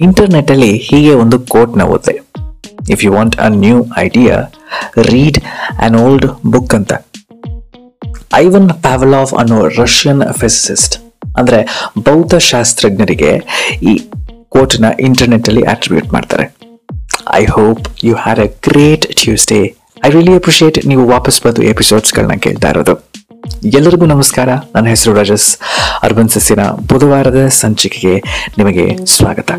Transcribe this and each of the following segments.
ಇಂಟರ್ನೆಟ್ಟಲ್ಲಿ ಹೀಗೆ ಒಂದು ಕೋಟ್ ಓದಿದೆ. If you want a new idea read an old book ಅಂತ. ಐವನ್ ಪ್ಯಾವಲಾಫ್ ಅನ್ನೋ ರಷ್ಯನ್ ಫಿಸಿಸಿಸ್ಟ್ ಅಂದ್ರೆ ಭೌತಶಾಸ್ತ್ರಜ್ಞರಿಗೆ ಈ ಕೋಟ್ನ ಇಂಟರ್ನೆಟ್ ಅಲ್ಲಿ ಅಟ್ರಿಬ್ಯೂಟ್ ಮಾಡ್ತಾರೆ. I hope you had a great Tuesday I really appreciate ನೀವು ವಾಪಸ್ ಬಂದು ಎಪಿಸೋಡ್ಸ್ಗಳನ್ನ ಕೇಳ್ತಾ ಇರೋದು. ಎಲ್ಲರಿಗೂ ನಮಸ್ಕಾರ. ನನ್ನ ಹೆಸರು ರಾಜಸ್. ಅರ್ಬನ್ ಸಸ್ಯನ ಬುಧವಾರದ ಸಂಚಿಕೆಗೆ ನಿಮಗೆ ಸ್ವಾಗತ.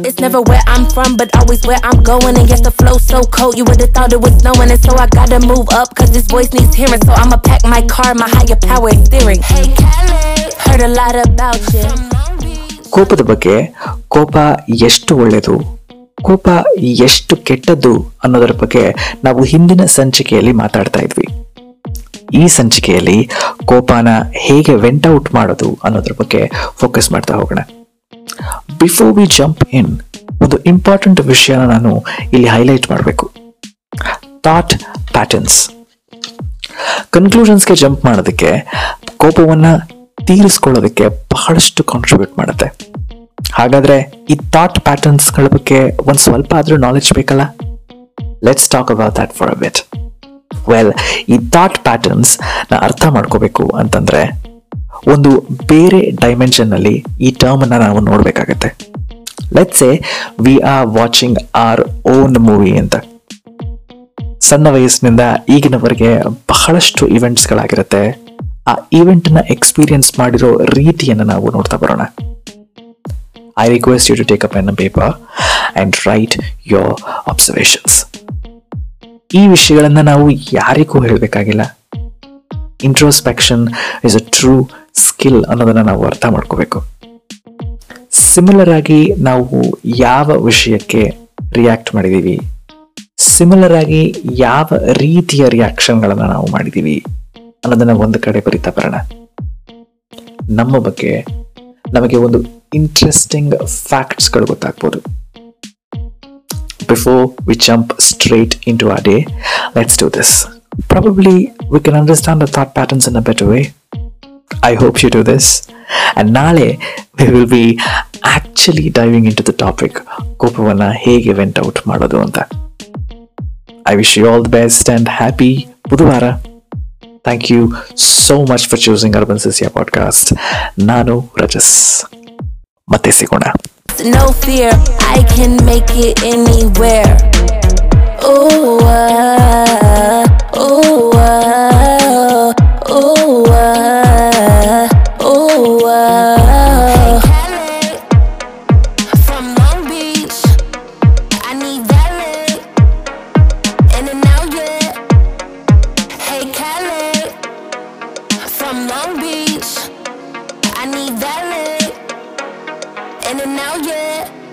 ಕೋಪದ ಬಗ್ಗೆ ಕೋಪ ಎಷ್ಟು ಒಳ್ಳೆಯದು ಕೋಪ ಎಷ್ಟು ಕೆಟ್ಟದ್ದು ಅನ್ನೋದರ ಬಗ್ಗೆ ನಾವು ಹಿಂದಿನ ಸಂಚಿಕೆಯಲ್ಲಿ ಮಾತಾಡ್ತಾ ಇದ್ವಿ. ಈ ಸಂಚಿಕೆಯಲ್ಲಿ ಕೋಪನ ಹೇಗೆ ವೆಂಟ್ ಔಟ್ ಮಾಡೋದು ಅನ್ನೋದ್ರ ಬಗ್ಗೆ ಫೋಕಸ್ ಮಾಡ್ತಾ ಹೋಗೋಣ. ಬಿಫೋರ್ ವಿ ಜಂಪ್ ಇನ್ ಒಂದು ಇಂಪಾರ್ಟೆಂಟ್ ವಿಷಯನ ನಾನು ಇಲ್ಲಿ ಹೈಲೈಟ್ ಮಾಡಬೇಕು. ಥಾಟ್ ಪ್ಯಾಟರ್ನ್ಸ್ ಕನ್ಕ್ಲೂಷನ್ಸ್ಗೆ ಜಂಪ್ ಮಾಡೋದಕ್ಕೆ ಕೋಪವನ್ನ ತೀರಿಸ್ಕೊಳ್ಳೋದಕ್ಕೆ ಬಹಳಷ್ಟು ಕಾಂಟ್ರಿಬ್ಯೂಟ್ ಮಾಡುತ್ತೆ. ಹಾಗಾದ್ರೆ ಈ ಥಾಟ್ ಪ್ಯಾಟರ್ನ್ಸ್ಗಳ ಬಗ್ಗೆ ಒಂದು ಸ್ವಲ್ಪ ಆದರೂ ನಾಲೆಜ್ ಬೇಕಲ್ಲ? Let's talk about that for a bit well ಈ ಥಾಟ್ ಪ್ಯಾಟರ್ನ್ಸ್ನ ಅರ್ಥ ಮಾಡ್ಕೋಬೇಕು ಅಂತಂದ್ರೆ ಒಂದು ಬೇರೆ ಡೈಮೆನ್ಷನ್ ಅಲ್ಲಿ ಈ ಟರ್ಮ್ ಅನ್ನ ನಾವು ನೋಡಬೇಕಾಗತ್ತೆ. Let's say we are watching our own movie ಅಂತ. ಸಣ್ಣ ವಯಸ್ಸಿನಿಂದ ಈಗಿನವರೆಗೆ ಬಹಳಷ್ಟು ಇವೆಂಟ್ಸ್ಗಳಾಗಿರುತ್ತೆ ಆ ಇವೆಂಟ್ನ ಎಕ್ಸ್ಪೀರಿಯನ್ಸ್ ಮಾಡಿರೋ ರೀತಿಯನ್ನು ನಾವು ನೋಡ್ತಾ ಬರೋಣ. I request you to take up an paper and write your observations ಈ ವಿಷಯಗಳನ್ನು ನಾವು ಯಾರಿಗೂ ಹೇಳಬೇಕಾಗಿಲ್ಲ. Introspection is a true skill ಅನ್ನೋದನ್ನ ನಾವು ಅರ್ಥ ಮಾಡ್ಕೋಬೇಕು. ಸಿಮಿಲರ್ ಆಗಿ ನಾವು ಯಾವ ವಿಷಯಕ್ಕೆ ರಿಯಾಕ್ಟ್ ಮಾಡಿದೀವಿ? ಸಿಮಿಲರ್ ಆಗಿ ಯಾವ ರೀತಿಯ ರಿಯಾಕ್ಷನ್ಗಳನ್ನು ನಾವು ಮಾಡಿದೀವಿ? ಅನ್ನೋದನ್ನ ಒಂದು ಕಡೆ ಬರಿತಾ ಬರೋಣ ನಮ್ಮ ಬಗ್ಗೆ ನಮಗೆ ಒಂದು ಇಂಟ್ರೆಸ್ಟಿಂಗ್ ಫ್ಯಾಕ್ಟ್ಸ್ಗಳು ಗೊತ್ತಾಗ್ಬೋದು. Before we jump straight into a day let's do this probably we can understand the thought patterns in a better way I hope you do this and ನಾಳೆ we will be actually diving into the topic ಕೋಪವನ್ನು ಹೇಗೆ vent out ಮಾಡೋದು ಅಂತ I wish you all the best and happy ಬುಧವಾರ thank you so much for choosing urban ಸಿಸಿಯಾ podcast ನಾನು ರಜಸ್ ಮತ್ತೆ ಸಿಗೋಣ No fear, I can make it anywhere. Ooh, uh, ooh, uh, ooh, uh, ooh, uh. From Long Beach, I need valet. In and out, yeah. Hey, Cali. From Long Beach, 耶。